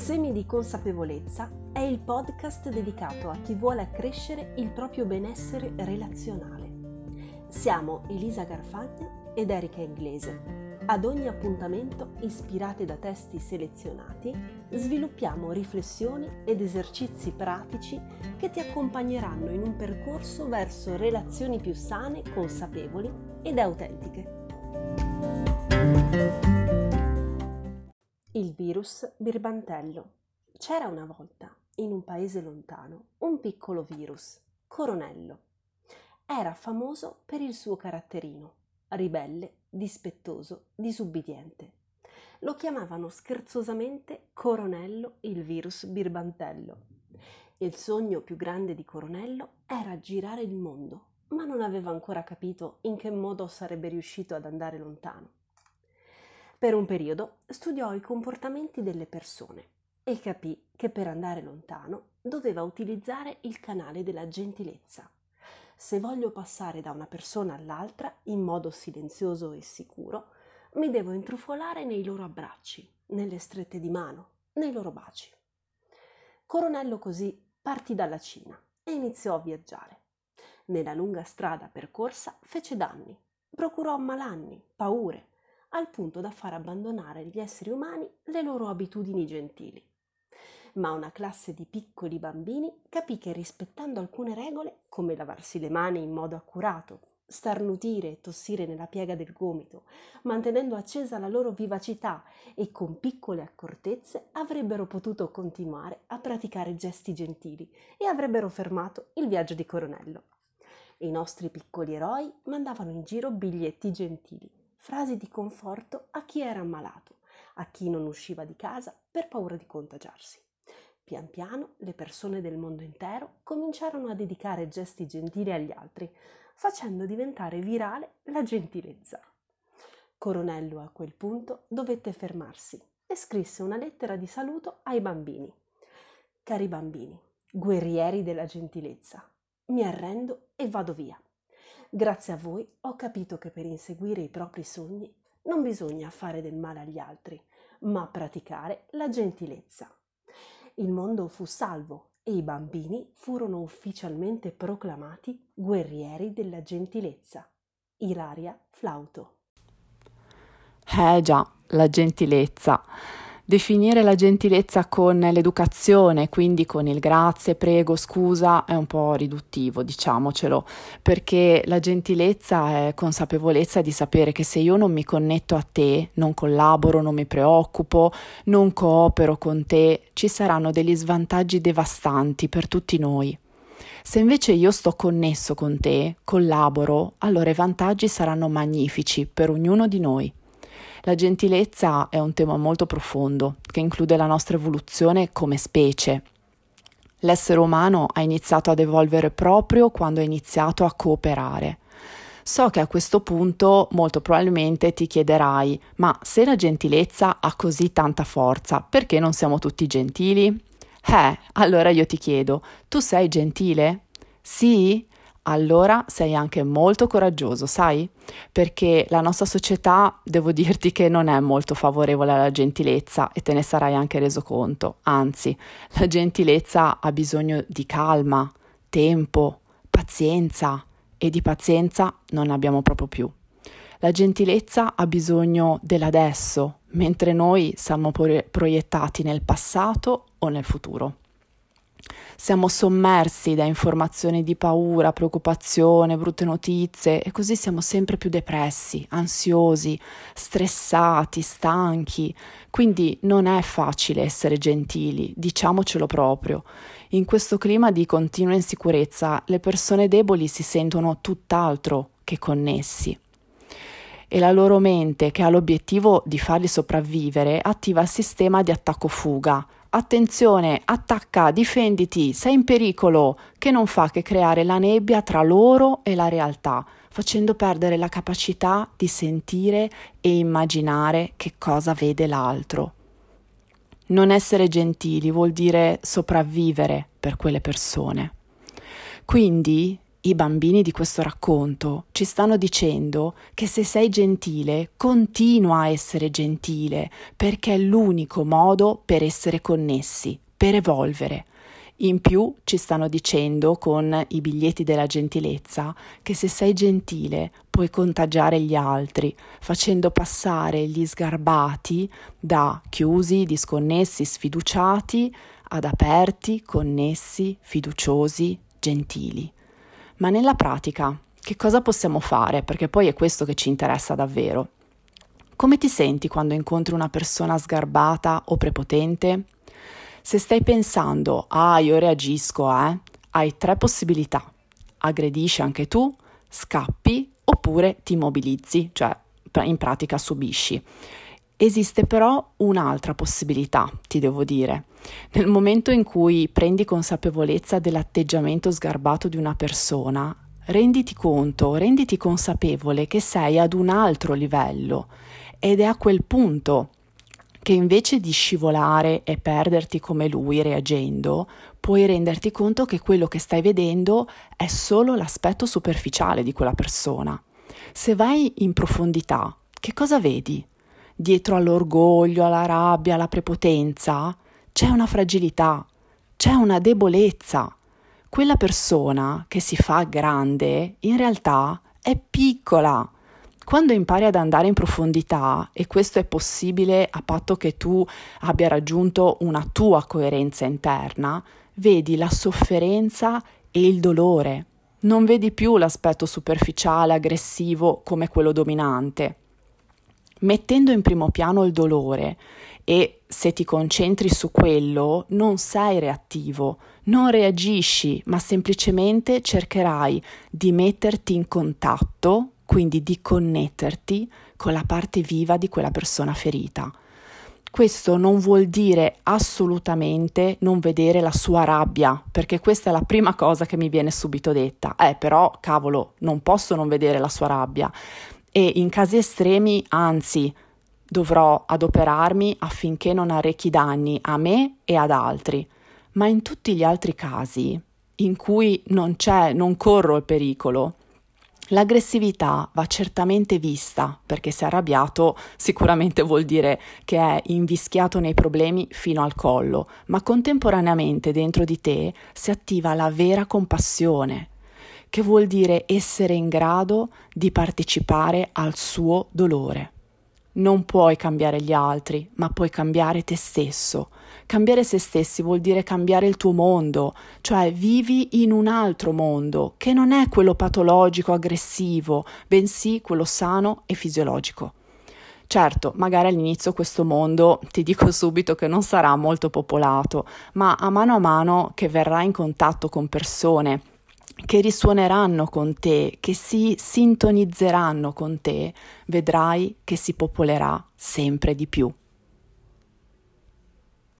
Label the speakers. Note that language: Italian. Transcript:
Speaker 1: Semi di consapevolezza è il podcast dedicato a chi vuole accrescere il proprio benessere relazionale. Siamo Elisa Garfagna ed Erika Inglese. Ad ogni appuntamento, ispirati da testi selezionati, sviluppiamo riflessioni ed esercizi pratici che ti accompagneranno in un percorso verso relazioni più sane, consapevoli ed autentiche. Il virus birbantello. C'era una volta, in un paese lontano, un piccolo virus, Coronello. Era famoso per il suo caratterino, ribelle, dispettoso, disubbidiente. Lo chiamavano scherzosamente Coronello il virus birbantello. Il sogno più grande di Coronello era girare il mondo, ma non aveva ancora capito in che modo sarebbe riuscito ad andare lontano. Per un periodo studiò i comportamenti delle persone e capì che per andare lontano doveva utilizzare il canale della gentilezza. Se voglio passare da una persona all'altra in modo silenzioso e sicuro, mi devo intrufolare nei loro abbracci, nelle strette di mano, nei loro baci. Coronello così partì dalla Cina e iniziò a viaggiare. Nella lunga strada percorsa fece danni, procurò malanni, paure, al punto da far abbandonare agli esseri umani le loro abitudini gentili. Ma una classe di piccoli bambini capì che rispettando alcune regole, come lavarsi le mani in modo accurato, starnutire e tossire nella piega del gomito, mantenendo accesa la loro vivacità e con piccole accortezze avrebbero potuto continuare a praticare gesti gentili e avrebbero fermato il viaggio di Coronello. I nostri piccoli eroi mandavano in giro biglietti gentili frasi di conforto a chi era ammalato, a chi non usciva di casa per paura di contagiarsi. Pian piano le persone del mondo intero cominciarono a dedicare gesti gentili agli altri, facendo diventare virale la gentilezza. Coronello a quel punto dovette fermarsi e scrisse una lettera di saluto ai bambini. Cari bambini, guerrieri della gentilezza, mi arrendo e vado via. Grazie a voi ho capito che per inseguire i propri sogni non bisogna fare del male agli altri, ma praticare la gentilezza. Il mondo fu salvo e i bambini furono ufficialmente proclamati guerrieri della gentilezza. Ilaria Flauto.
Speaker 2: Eh già, la gentilezza. Definire la gentilezza con l'educazione, quindi con il grazie, prego, scusa, è un po' riduttivo, diciamocelo, perché la gentilezza è consapevolezza di sapere che se io non mi connetto a te, non collaboro, non mi preoccupo, non coopero con te, ci saranno degli svantaggi devastanti per tutti noi. Se invece io sto connesso con te, collaboro, allora i vantaggi saranno magnifici per ognuno di noi. La gentilezza è un tema molto profondo che include la nostra evoluzione come specie. L'essere umano ha iniziato ad evolvere proprio quando ha iniziato a cooperare. So che a questo punto molto probabilmente ti chiederai, ma se la gentilezza ha così tanta forza, perché non siamo tutti gentili? Eh, allora io ti chiedo, tu sei gentile? Sì? Allora sei anche molto coraggioso, sai? Perché la nostra società, devo dirti che non è molto favorevole alla gentilezza e te ne sarai anche reso conto. Anzi, la gentilezza ha bisogno di calma, tempo, pazienza e di pazienza non ne abbiamo proprio più. La gentilezza ha bisogno dell'adesso, mentre noi siamo proiettati nel passato o nel futuro. Siamo sommersi da informazioni di paura, preoccupazione, brutte notizie e così siamo sempre più depressi, ansiosi, stressati, stanchi. Quindi non è facile essere gentili, diciamocelo proprio. In questo clima di continua insicurezza le persone deboli si sentono tutt'altro che connessi e la loro mente, che ha l'obiettivo di farli sopravvivere, attiva il sistema di attacco-fuga, Attenzione, attacca, difenditi, sei in pericolo, che non fa che creare la nebbia tra loro e la realtà, facendo perdere la capacità di sentire e immaginare che cosa vede l'altro. Non essere gentili vuol dire sopravvivere per quelle persone. Quindi i bambini di questo racconto ci stanno dicendo che se sei gentile, continua a essere gentile, perché è l'unico modo per essere connessi, per evolvere. In più ci stanno dicendo con i biglietti della gentilezza che se sei gentile puoi contagiare gli altri, facendo passare gli sgarbati da chiusi, disconnessi, sfiduciati ad aperti, connessi, fiduciosi, gentili. Ma nella pratica che cosa possiamo fare? Perché poi è questo che ci interessa davvero. Come ti senti quando incontri una persona sgarbata o prepotente? Se stai pensando, ah, io reagisco, eh, hai tre possibilità. Aggredisci anche tu, scappi oppure ti mobilizzi, cioè in pratica subisci. Esiste però un'altra possibilità, ti devo dire. Nel momento in cui prendi consapevolezza dell'atteggiamento sgarbato di una persona, renditi conto, renditi consapevole che sei ad un altro livello ed è a quel punto che invece di scivolare e perderti come lui reagendo, puoi renderti conto che quello che stai vedendo è solo l'aspetto superficiale di quella persona. Se vai in profondità, che cosa vedi? Dietro all'orgoglio, alla rabbia, alla prepotenza, c'è una fragilità, c'è una debolezza. Quella persona che si fa grande in realtà è piccola quando impari ad andare in profondità, e questo è possibile a patto che tu abbia raggiunto una tua coerenza interna, vedi la sofferenza e il dolore. Non vedi più l'aspetto superficiale, aggressivo come quello dominante. Mettendo in primo piano il dolore e se ti concentri su quello, non sei reattivo, non reagisci, ma semplicemente cercherai di metterti in contatto quindi di connetterti con la parte viva di quella persona ferita. Questo non vuol dire assolutamente non vedere la sua rabbia, perché questa è la prima cosa che mi viene subito detta. Eh, però, cavolo, non posso non vedere la sua rabbia. E in casi estremi, anzi, dovrò adoperarmi affinché non arrechi danni a me e ad altri. Ma in tutti gli altri casi, in cui non c'è, non corro il pericolo, L'aggressività va certamente vista, perché se arrabbiato sicuramente vuol dire che è invischiato nei problemi fino al collo, ma contemporaneamente dentro di te si attiva la vera compassione, che vuol dire essere in grado di partecipare al suo dolore. Non puoi cambiare gli altri, ma puoi cambiare te stesso. Cambiare se stessi vuol dire cambiare il tuo mondo, cioè vivi in un altro mondo, che non è quello patologico, aggressivo, bensì quello sano e fisiologico. Certo, magari all'inizio questo mondo, ti dico subito che non sarà molto popolato, ma a mano a mano che verrai in contatto con persone che risuoneranno con te, che si sintonizzeranno con te, vedrai che si popolerà sempre di più.